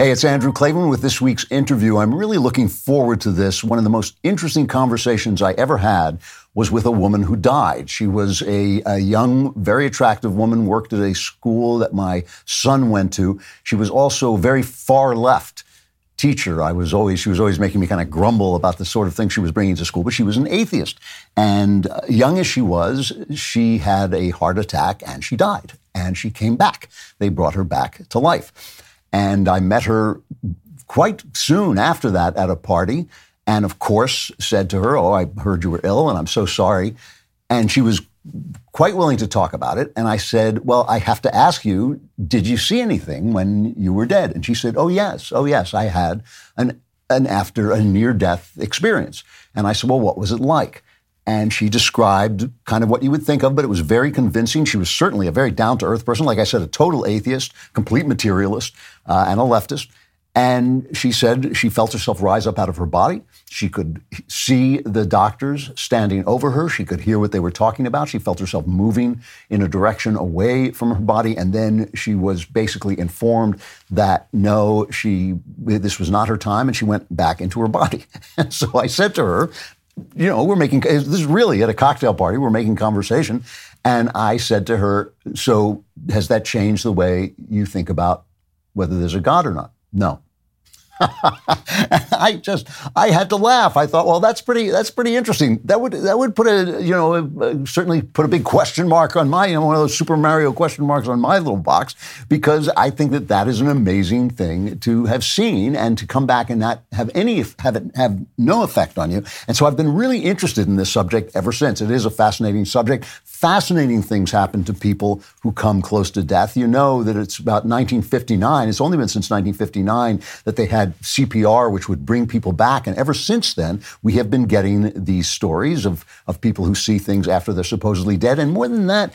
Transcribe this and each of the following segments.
Hey, it's Andrew Klavan with this week's interview. I'm really looking forward to this. One of the most interesting conversations I ever had was with a woman who died. She was a, a, young, very attractive woman, worked at a school that my son went to. She was also very far left teacher. I was always, she was always making me kind of grumble about the sort of thing she was bringing to school, but she was an atheist. And uh, young as she was, she had a heart attack and she died. And she came back. They brought her back to life. And I met her quite soon after that at a party. And of course, said to her, Oh, I heard you were ill and I'm so sorry. And she was quite willing to talk about it. And I said, Well, I have to ask you, did you see anything when you were dead? And she said, Oh, yes. Oh, yes. I had an, an after a near death experience. And I said, Well, what was it like? And she described kind of what you would think of, but it was very convincing. She was certainly a very down to earth person. Like I said, a total atheist, complete materialist, uh, and a leftist. And she said she felt herself rise up out of her body. She could see the doctors standing over her. She could hear what they were talking about. She felt herself moving in a direction away from her body. And then she was basically informed that no, she, this was not her time. And she went back into her body. So I said to her, you know, we're making, this is really at a cocktail party, we're making conversation. And I said to her, so has that changed the way you think about whether there's a God or not? No. I just I had to laugh. I thought, well, that's pretty that's pretty interesting. That would that would put a you know uh, certainly put a big question mark on my you know one of those Super Mario question marks on my little box because I think that that is an amazing thing to have seen and to come back and not have any have it have no effect on you. And so I've been really interested in this subject ever since. It is a fascinating subject. Fascinating things happen to people who come close to death. You know that it's about 1959. It's only been since 1959 that they had CPR, which would bring people back. And ever since then, we have been getting these stories of, of people who see things after they're supposedly dead. And more than that,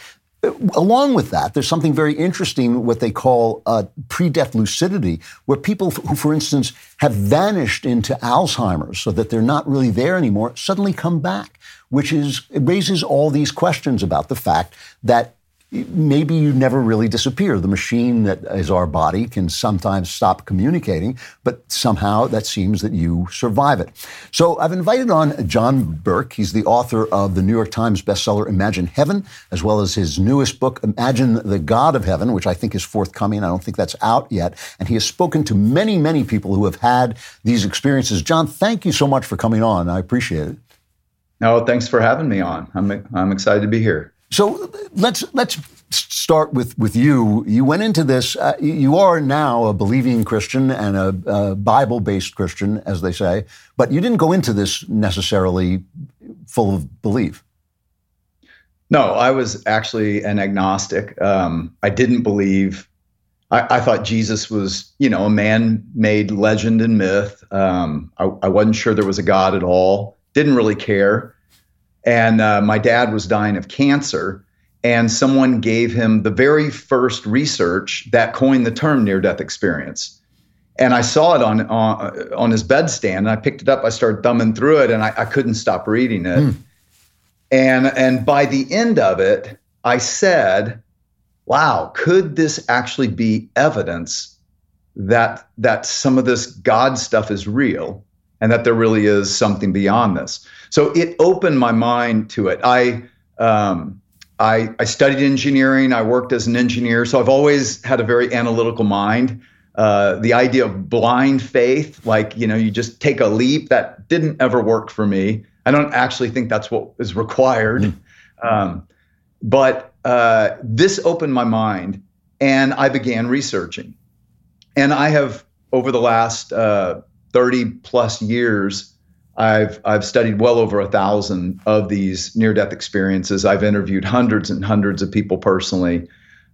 along with that, there's something very interesting, what they call uh, pre-death lucidity, where people who, for instance, have vanished into Alzheimer's so that they're not really there anymore, suddenly come back, which is raises all these questions about the fact that maybe you never really disappear. The machine that is our body can sometimes stop communicating, but somehow that seems that you survive it. So I've invited on John Burke. He's the author of the New York Times bestseller Imagine Heaven, as well as his newest book, Imagine the God of Heaven, which I think is forthcoming. I don't think that's out yet. And he has spoken to many, many people who have had these experiences. John, thank you so much for coming on. I appreciate it. No, thanks for having me on. I'm, I'm excited to be here. So let's let's start with with you. You went into this. Uh, you are now a believing Christian and a, a Bible based Christian, as they say. But you didn't go into this necessarily full of belief. No, I was actually an agnostic. Um, I didn't believe. I, I, thought Jesus was, you know, a man-made legend and myth. Um, I, I wasn't sure there was a God at all. Didn't really care. And uh, my dad was dying of cancer, and someone gave him the very first research that coined the term near death experience. And I saw it on, on, on his bedstand, and I picked it up. I started thumbing through it, and I, I couldn't stop reading it. Mm. And, and by the end of it, I said, wow, could this actually be evidence that, that some of this God stuff is real? and that there really is something beyond this. So it opened my mind to it. I um, I, I, studied engineering. I worked as an engineer, so I've always had a very analytical mind. Uh, the idea of blind faith, like you know, you just take a leap, that didn't ever work for me. I don't actually think that's what is required. Mm. Um, but uh, this opened my mind, and I began researching. And I have, over the last uh, 30 plus years, I've I've studied well over a thousand of these near death experiences. I've interviewed hundreds and hundreds of people personally,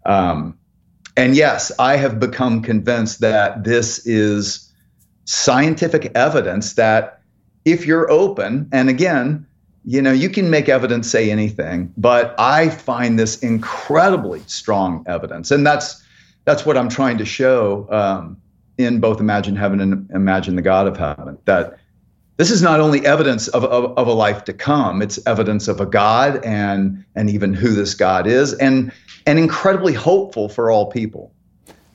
um, and yes, I have become convinced that this is scientific evidence that if you're open, and again, you know, you can make evidence say anything, but I find this incredibly strong evidence, and that's that's what I'm trying to show. Um, in both Imagine Heaven and Imagine the God of Heaven. That this is not only evidence of, of, of, a life to come, it's evidence of a God and and even who this God is, and and incredibly hopeful for all people.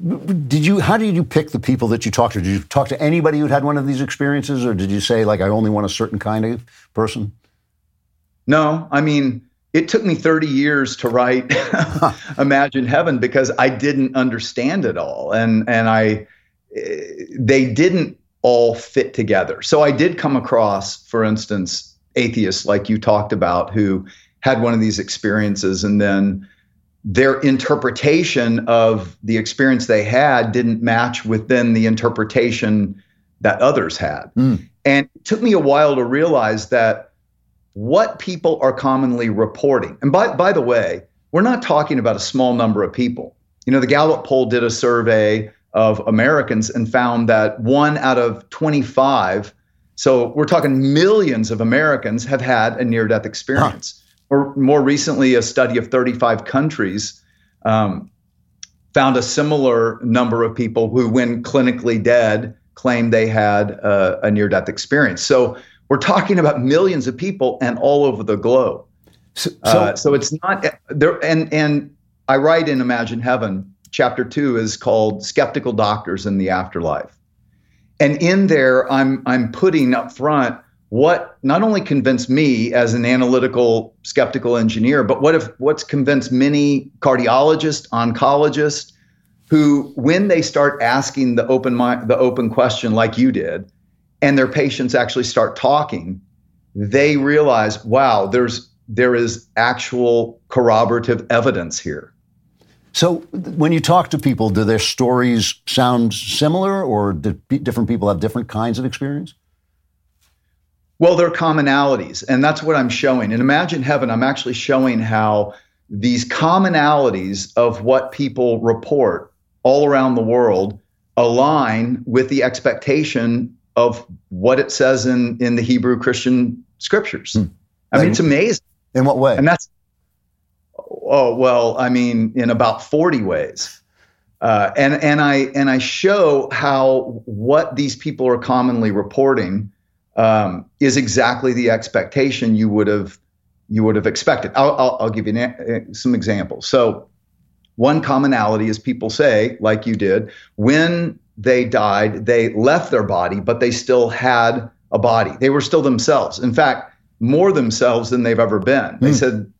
Did you? How did you pick the people that you talked to? Did you talk to anybody who'd had one of these experiences, or did you say like I only want a certain kind of person? No, I mean it took me 30 years to write Imagine Heaven because I didn't understand it all, and and I eh, they didn't all fit together. So I did come across, for instance, atheists like you talked about who had one of these experiences and then their interpretation of the experience they had didn't match within the interpretation that others had. Mm. And it took me a while to realize that what people are commonly reporting, and by, by the way, we're not talking about a small number of people. You know, the Gallup poll did a survey of Americans and found that one out of 25, so we're talking millions of Americans, have had a near death experience. Huh or more recently, a study of 35 countries um, found a similar number of people who, when clinically dead, claimed they had a, a near death experience. So we're talking about millions of people and all over the globe. So, so, uh, so it's not there. And, and I write in Imagine Heaven, chapter two is called Skeptical Doctors in the Afterlife. And in there, I'm, I'm putting up front what not only convinced me as an analytical skeptical engineer, but what if what's convinced many cardiologists, oncologists, who when they start asking the open mind, the open question like you did, and their patients actually start talking, they realize, wow, there's there is actual corroborative evidence here. So, when you talk to people, do their stories sound similar, or do different people have different kinds of experience? Well, there are commonalities, and that's what I'm showing. In Imagine Heaven, I'm actually showing how these commonalities of what people report all around the world align with the expectation of what it says in, in the Hebrew Christian scriptures. Hmm. I mean, it's amazing. In what way? And that's, oh, well, I mean, in about 40 ways. Uh, and, and, I, and I show how what these people are commonly reporting um, is exactly the expectation you would have you would have expected. I'll, I'll, I'll give you an, some examples. So, one commonality is people say, like you did, when they died, they left their body, but they still had a body. They were still themselves. In fact, more themselves than they've ever been. Mm. They hmm. said,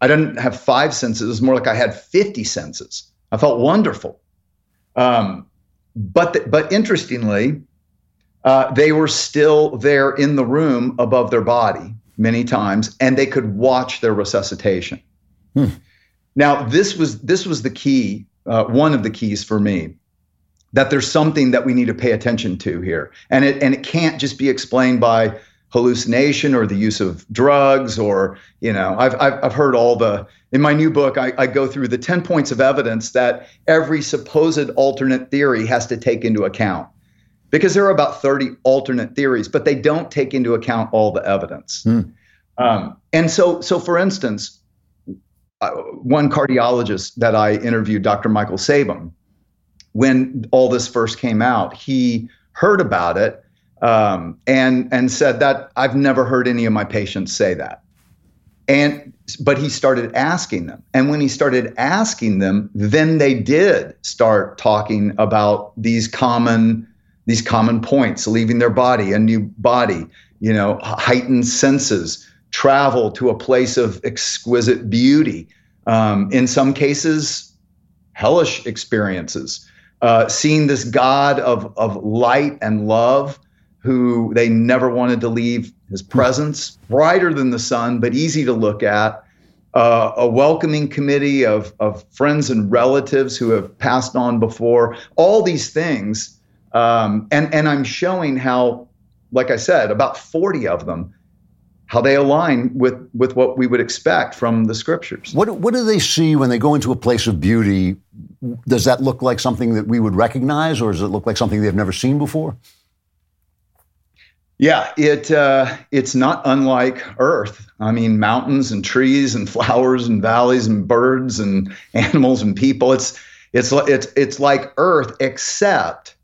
I didn't have five senses. It was more like I had 50 senses. I felt wonderful. Um, but, but interestingly, uh, they were still there in the room above their body many times, and they could watch their resuscitation. Hmm. Now, this was this was the key, uh, one of the keys for me, that there's something that we need to pay attention to here, and it and it can't just be explained by hallucination or the use of drugs or you know I've I've, I've heard all the in my new book I, I go through the 10 points of evidence that every supposed alternate theory has to take into account because there are about 30 alternate theories, but they don't take into account all the evidence. Mm. Um, and so, so for instance, uh, one cardiologist that I interviewed, Dr. Michael Sabom, when all this first came out, he heard about it um, and and said that I've never heard any of my patients say that. And but he started asking them, and when he started asking them, then they did start talking about these common these common points, leaving their body, a new body, you know, heightened senses, travel to a place of exquisite beauty. Um, in some cases, hellish experiences. Uh, seeing this God of, of light and love who they never wanted to leave his presence, brighter than the sun, but easy to look at. Uh, a welcoming committee of, of friends and relatives who have passed on before. All these things um, and and I'm showing how, like I said, about 40 of them, how they align with with what we would expect from the scriptures. What what do they see when they go into a place of beauty? Does that look like something that we would recognize, or does it look like something they've never seen before? Yeah, it uh, it's not unlike Earth. I mean, mountains and trees and flowers and valleys and birds and animals and people. It's it's it's it's like Earth, except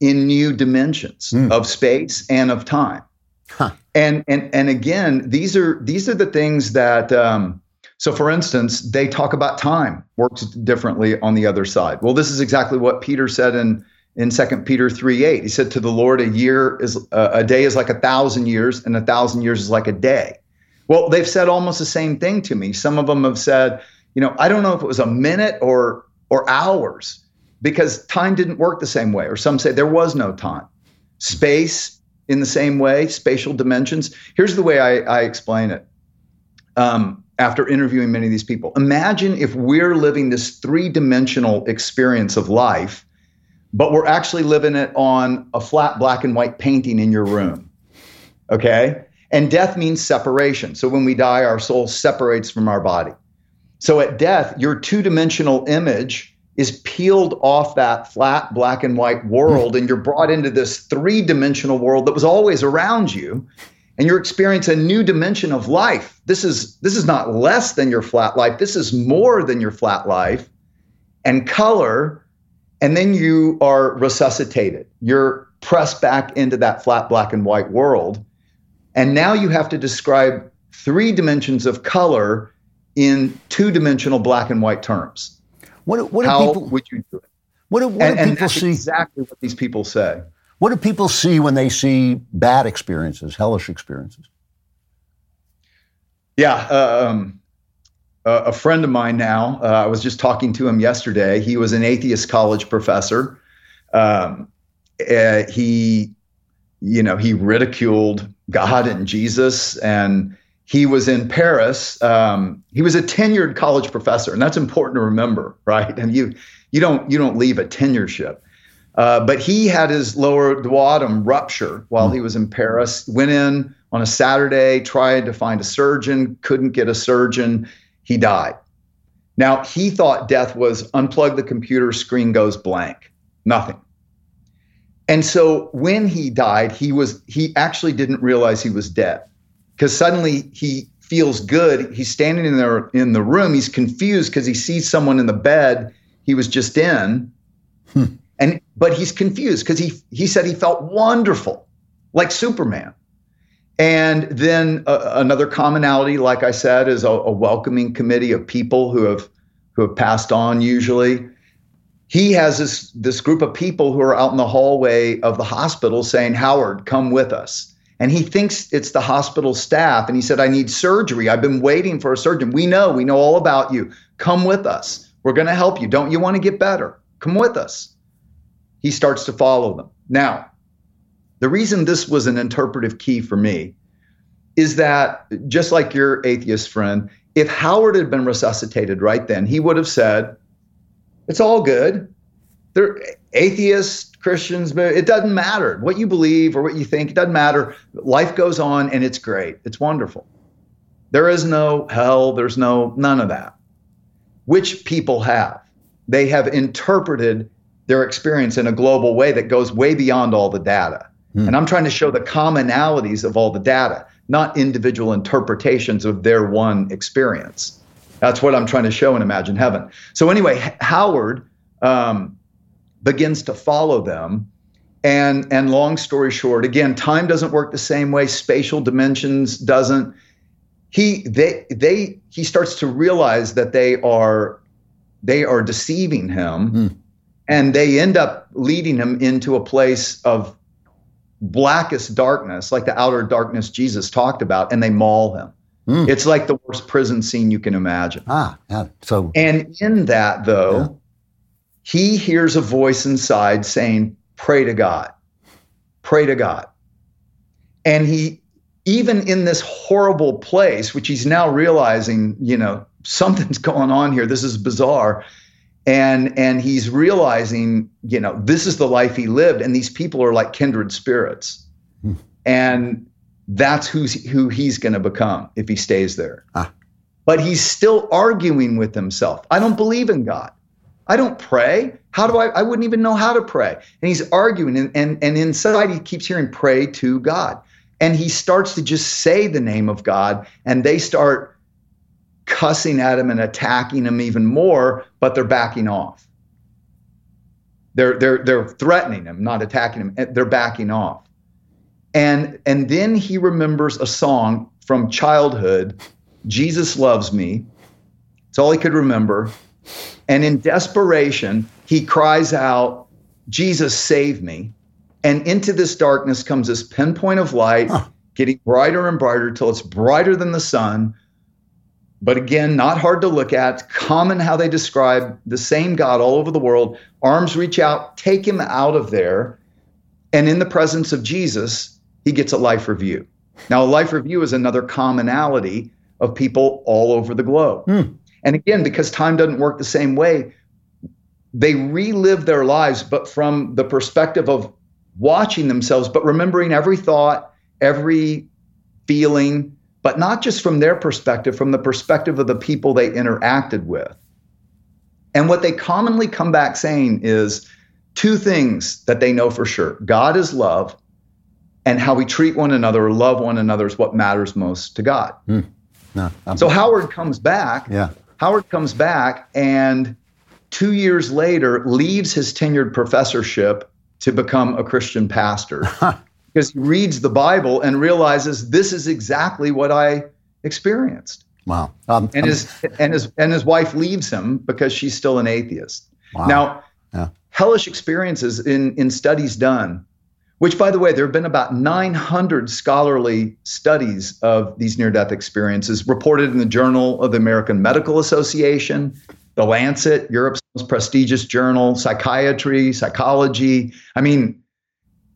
in new dimensions mm. of space and of time. Huh. And and and again, these are these are the things that um, So, for instance, they talk about time works differently on the other side. Well, this is exactly what Peter said in in 2 Peter 3 8. He said, To the Lord, a year is uh, a day is like a thousand years, and a thousand years is like a day. Well, they've said almost the same thing to me. Some of them have said, you know, I don't know if it was a minute or or hours because time didn't work the same way. Or some say there was no time. Space in the same way, spatial dimensions. Here's the way I, I explain it. Um, after interviewing many of these people, imagine if we're living this three dimensional experience of life, but we're actually living it on a flat black and white painting in your room. Okay? And death means separation. So when we die, our soul separates from our body. So at death, your two dimensional image is peeled off that flat black and white world, and you're brought into this three dimensional world that was always around you. And you're experiencing a new dimension of life. This is this is not less than your flat life. This is more than your flat life. And color, and then you are resuscitated. You're pressed back into that flat black and white world. And now you have to describe three dimensions of color in two dimensional black and white terms. What, what How people, would you do it? What do, what and, do and people that's see? exactly what these people say. What do people see when they see bad experiences, hellish experiences? Yeah. Um, a friend of mine now, uh, I was just talking to him yesterday. He was an atheist college professor. Um, uh, he, you know, he ridiculed God and Jesus, and he was in Paris. Um, he was a tenured college professor, and that's important to remember, right? And you, you don't, you don't leave a tenureship. Uh, but he had his lower duodenum rupture while he was in Paris. Went in on a Saturday, tried to find a surgeon, couldn't get a surgeon. He died. Now, he thought death was unplug the computer, screen goes blank, nothing. And so when he died, he was he actually didn't realize he was dead because suddenly he feels good. He's standing in there in the room. He's confused because he sees someone in the bed he was just in. Hmm. And but he's confused because he he said he felt wonderful, like Superman. And then uh, another commonality, like I said, is a, a, welcoming committee of people who have who have passed on. Usually, he has this this group of people who are out in the hallway of the hospital saying, "Howard, come with us." And he thinks it's the hospital staff. And he said, "I need surgery. I've been waiting for a surgeon. We know, we know all about you. Come with us. We're going to help you. Don't you want to get better? Come with us." He starts to follow them now the reason this was an interpretive key for me is that just like your atheist friend, if Howard had been resuscitated right then, he would have said, It's all good. They're atheists, Christians, but it doesn't matter what you believe or what you think. It doesn't matter. Life goes on and it's great. It's wonderful. There is no hell. There's no none of that. Which people have. They have interpreted their experience in a global way that goes way beyond all the data. Hmm. And I'm trying to show the commonalities of all the data, not individual interpretations of their one experience. That's what I'm trying to show in Imagine Heaven. So, anyway, Howard um, begins to follow them. And, and long story short, again, time doesn't work the same way, spatial dimensions doesn't. He they they he starts to realize that they are they are deceiving him, mm. and they end up leading him into a place of blackest darkness, like the outer darkness Jesus talked about, and they maul him. Mm. It's like the worst prison scene you can imagine. Ah, yeah. So, and in that, though, yeah. he hears a voice inside saying, "Pray to God, pray to God," and he, even in this horrible place, which he's now realizing, you know, something's going on here. This is bizarre and and he's realizing you know this is the life he lived and these people are like kindred spirits. Hmm. and that's who's who he's going to become if he stays there. Ah. but he's still arguing with himself. I don't believe in god. I don't pray. How do i i wouldn't even know how to pray. And he's arguing and and, and inside he keeps hearing pray to god. And he starts to just say the name of god and they start cussing at him and attacking him even more, but they're backing off. They're, they're, they're threatening him, not attacking him. They're backing off. And, and then he remembers a song from childhood, Jesus Loves Me. It's all he could remember. And in desperation, he cries out, Jesus, save me. And into this darkness comes this pinpoint of light, huh. getting brighter and brighter till it's brighter than the sun. But again, not hard to look at. Common how they describe the same God all over the world. Arms reach out, take him out of there. And in the presence of Jesus, he gets a life review. Now, a life review is another commonality of people all over the globe. Hmm. And again, because time doesn't work the same way, they relive their lives, but from the perspective of watching themselves, but remembering every thought, every feeling, but not just from their perspective, from the perspective of the people they interacted with. And what they commonly come back saying is two things that they know for sure God is love, and how we treat one another, love one another is what matters most to God. Mm. No, so Howard comes back. Yeah. Howard comes back and two years later leaves his tenured professorship to become a Christian pastor because he reads the Bible and realizes this is exactly what I experienced. Wow. Um, and his and his and his wife leaves him because she's still an atheist. Wow. Now, yeah. hellish experiences in in studies done, which by the way, there have been about 900 scholarly studies of these near death experiences reported in the Journal of the American Medical Association, the Lancet, Europe's most prestigious journal, psychiatry, psychology. I mean,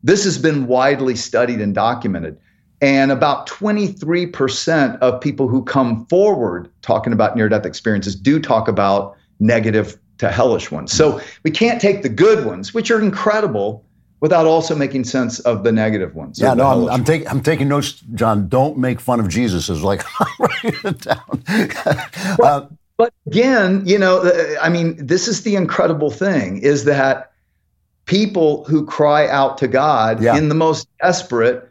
this has been widely studied and documented. And about 23% of people who come forward talking about near death experiences do talk about negative to hellish ones. So we can't take the good ones, which are incredible, without also making sense of the negative ones. Yeah, no, I'm, I'm, take, I'm, taking notes, John. Don't make fun of Jesus. Is like, write it down. uh, but again, you know, I mean, this is the incredible thing is that people who cry out to God yeah. in the most desperate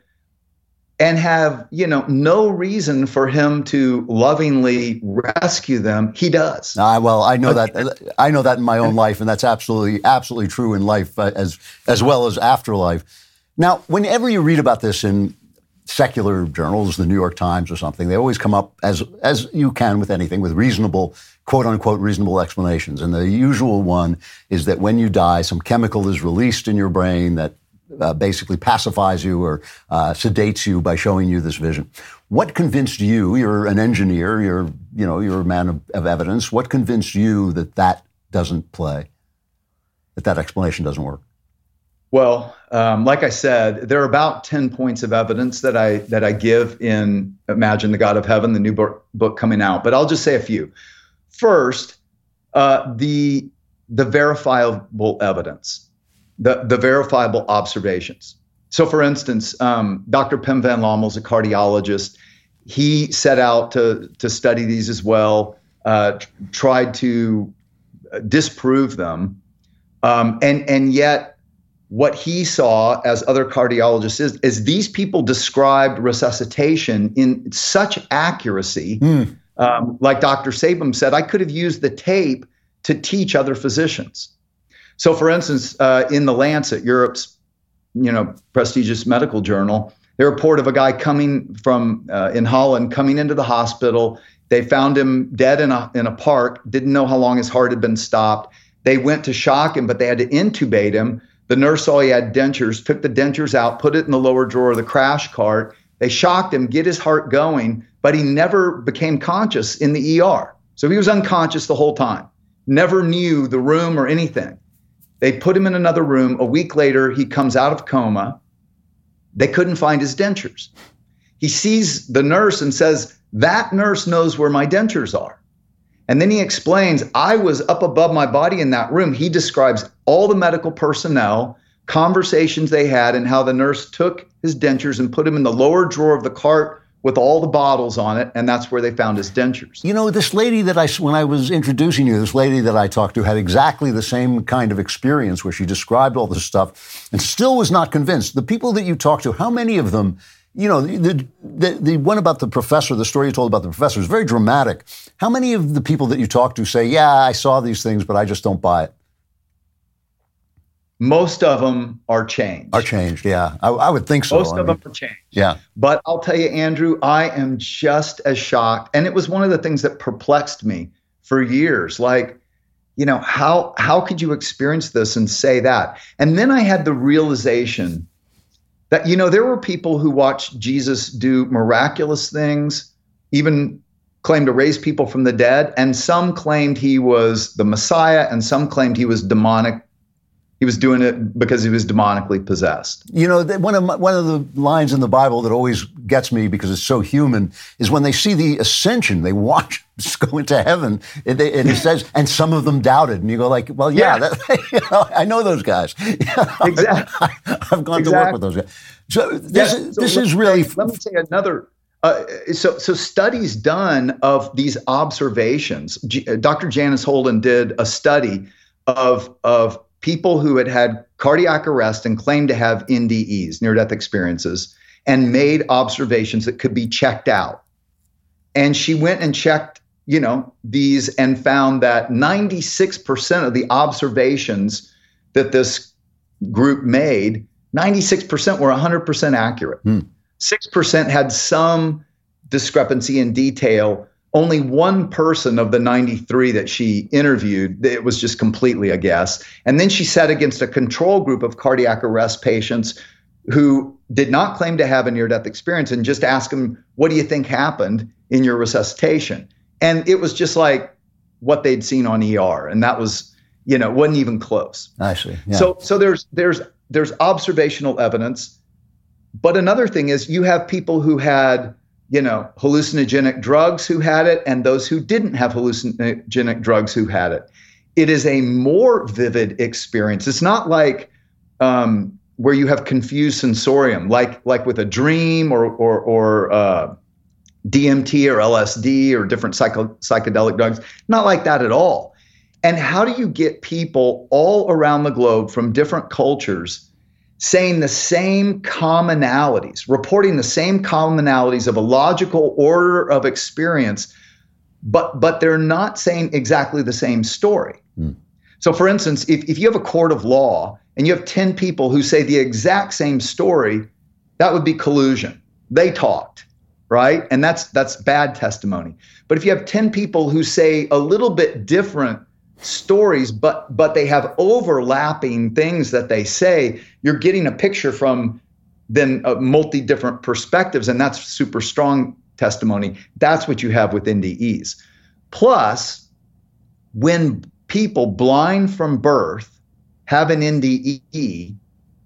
and have, you know, no reason for him to lovingly rescue them, he does. Uh, well, I know that I know that in my own life and that's absolutely absolutely true in life uh, as as well as afterlife. Now, whenever you read about this in secular journals, the New York Times or something, they always come up as as you can with anything with reasonable quote unquote reasonable explanations. And the usual one is that when you die, some chemical is released in your brain that uh, basically pacifies you or uh, sedates you by showing you this vision. What convinced you? You're an engineer. You're you know you're a man of, of evidence. What convinced you that that doesn't play? That that explanation doesn't work? Well, um, like I said, there are about ten points of evidence that I that I give in Imagine the God of Heaven, the new book, book coming out. But I'll just say a few. First, uh, the the verifiable evidence, the the verifiable observations. So, for instance, um, Dr. Pim van Lommel is a cardiologist. He set out to to study these as well. Uh, tried to disprove them, um, and and yet what he saw as other cardiologists is, is these people described resuscitation in such accuracy. Mm. Um, like Dr. Sabom said, I could have used the tape to teach other physicians. So, for instance, uh, in the Lancet, Europe's you know prestigious medical journal, they report of a guy coming from uh, in Holland coming into the hospital. They found him dead in a in a park. Didn't know how long his heart had been stopped. They went to shock him, but they had to intubate him the nurse saw he had dentures, took the dentures out, put it in the lower drawer of the crash cart. They shocked him, get his heart going, but he never became conscious in the ER. So he was unconscious the whole time, never knew the room or anything. They put him in another room. A week later, he comes out of coma. They couldn't find his dentures. He sees the nurse and says, That nurse knows where my dentures are. And then he explains, I was up above my body in that room. He describes all the medical personnel, conversations they had, and how the nurse took his dentures and put him in the lower drawer of the cart with all the bottles on it, and that's where they found his dentures. You know, this lady that I, when I was introducing you, this lady that I talked to had exactly the same kind of experience where she described all this stuff and still was not convinced. The people that you talked to, how many of them you know, the, the, the one about the professor, the story you told about the professor is very dramatic. How many of the people that you talk to say, yeah, I saw these things, but I just don't buy it? Most of them are changed. Are changed, yeah. I, I would think so. Most I of mean, them are changed. Yeah. But I'll tell you, Andrew, I am just as shocked. And it was one of the things that perplexed me for years. Like, you know, how how could you experience this and say that? And then I had the realization that you know there were people who watched Jesus do miraculous things, even claimed to raise people from the dead, and some claimed he was the Messiah, and some claimed he was demonic he was doing it because he was demonically possessed. You know, one of my, one of the lines in the Bible that always gets me because it's so human is when they see the ascension, they watch go into heaven, and, they, and it says, and some of them doubted, and you go like, well, yeah, yeah. That, you know, I know those guys. exactly. I, have gone exactly. to work with those guys. So this, yeah, so this is really. Let me say another. Uh, so, so studies done of these observations. G- Dr. Janice Holden did a study of of people who had had cardiac arrest and claimed to have NDEs, near death experiences, and made observations that could be checked out. And she went and checked, you know, these and found that 96% of the observations that this group made, 96% were 100% accurate. Hmm. 6% had some discrepancy in detail only one person of the 93 that she interviewed, it was just completely a guess. And then she sat against a control group of cardiac arrest patients who did not claim to have a near death experience and just asked them, What do you think happened in your resuscitation? And it was just like what they'd seen on ER. And that was, you know, wasn't even close. Actually. Yeah. So so there's there's there's observational evidence. But another thing is you have people who had you know, hallucinogenic drugs who had it and those who didn't have hallucinogenic drugs who had it. It is a more vivid experience. It's not like um, where you have confused sensorium, like like with a dream or or, or uh, DMT or LSD or different psycho- psychedelic drugs. Not like that at all. And how do you get people all around the globe from different cultures saying the same commonalities, reporting the same commonalities of a logical order of experience, but but they're not saying exactly the same story. Mm. So for instance, if, if you have a court of law and you have 10 people who say the exact same story, that would be collusion. They talked, right? And that's that's bad testimony. But if you have 10 people who say a little bit different stories, but but they have overlapping things that they say. You're getting a picture from then uh, multi different perspectives, and that's super strong testimony. That's what you have with NDEs. Plus, when people blind from birth have an NDE,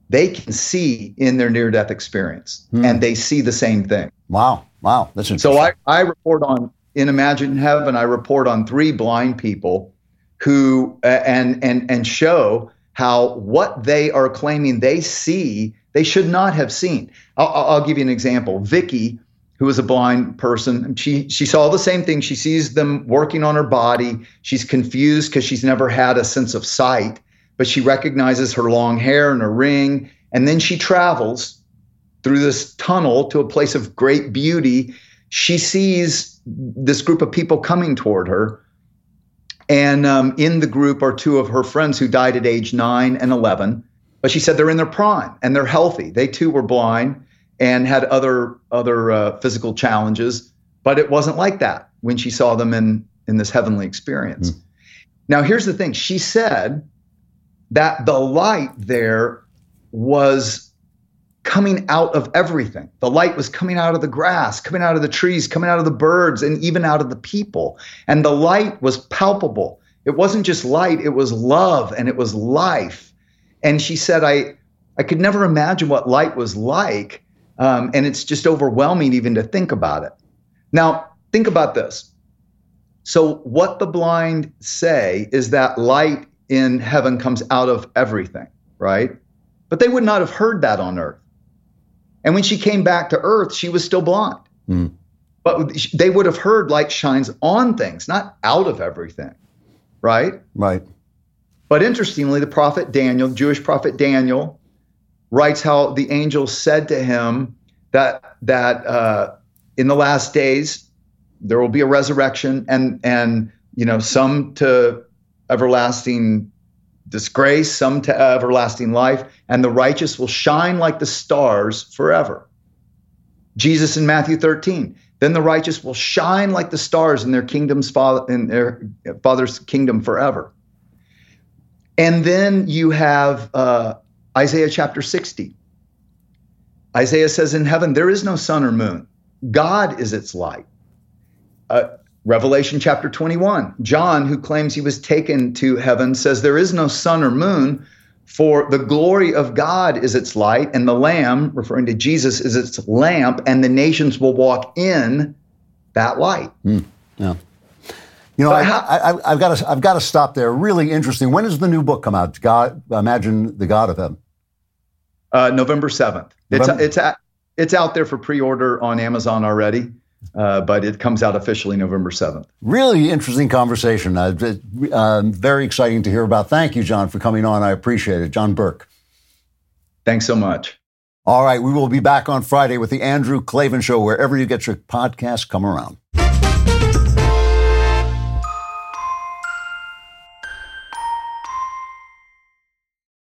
they can see in their near death experience hmm. and they see the same thing. Wow. Wow. That's interesting. So I, I report on in Imagine Heaven, I report on three blind people who uh, and and and show how what they are claiming they see they should not have seen. I'll, I'll give you an example. Vicky, who is a blind person, she she saw the same thing. She sees them working on her body. She's confused because she's never had a sense of sight, but she recognizes her long hair and a ring. And then she travels through this tunnel to a place of great beauty. She sees this group of people coming toward her and um, in the group are two of her friends who died at age nine and 11. But she said they're in their prime and they're healthy. They too were blind and had other other uh, physical challenges, but it wasn't like that when she saw them in in this heavenly experience. Mm. Now, here's the thing: she said that the light there was coming out of everything. The light was coming out of the grass, coming out of the trees, coming out of the birds, and even out of the people. And the light was palpable. It wasn't just light, it was love and it was life. And she said, I, I could never imagine what light was like. Um, and it's just overwhelming even to think about it. Now, think about this. So, what the blind say is that light in heaven comes out of everything, right? But they would not have heard that on earth. And when she came back to earth, she was still blind. Mm. But they would have heard light shines on things, not out of everything. Right? Right. But interestingly, the prophet Daniel, Jewish prophet Daniel, writes how the angel said to him that that uh, in the last days there will be a resurrection, and and you know some to everlasting disgrace, some to everlasting life, and the righteous will shine like the stars forever. Jesus in Matthew 13. Then the righteous will shine like the stars in their kingdom's father in their father's kingdom forever. And then you have uh, Isaiah chapter 60. Isaiah says, In heaven there is no sun or moon, God is its light. Uh, Revelation chapter 21. John, who claims he was taken to heaven, says, There is no sun or moon, for the glory of God is its light, and the Lamb, referring to Jesus, is its lamp, and the nations will walk in that light. Mm, yeah. You know, I, have got to I've got to stop there. Really interesting. When does the new book come out? God, imagine the God of Heaven. Uh, November seventh. It's it's at, it's out there for pre-order on Amazon already. Uh, but it comes out officially November 7th. Really interesting conversation. Uh, uh, very exciting to hear about. Thank you, John, for coming on. I appreciate it. John Burke. Thanks so much. All right. We will be back on Friday with the Andrew Klavan Show, wherever you get your podcasts, come around.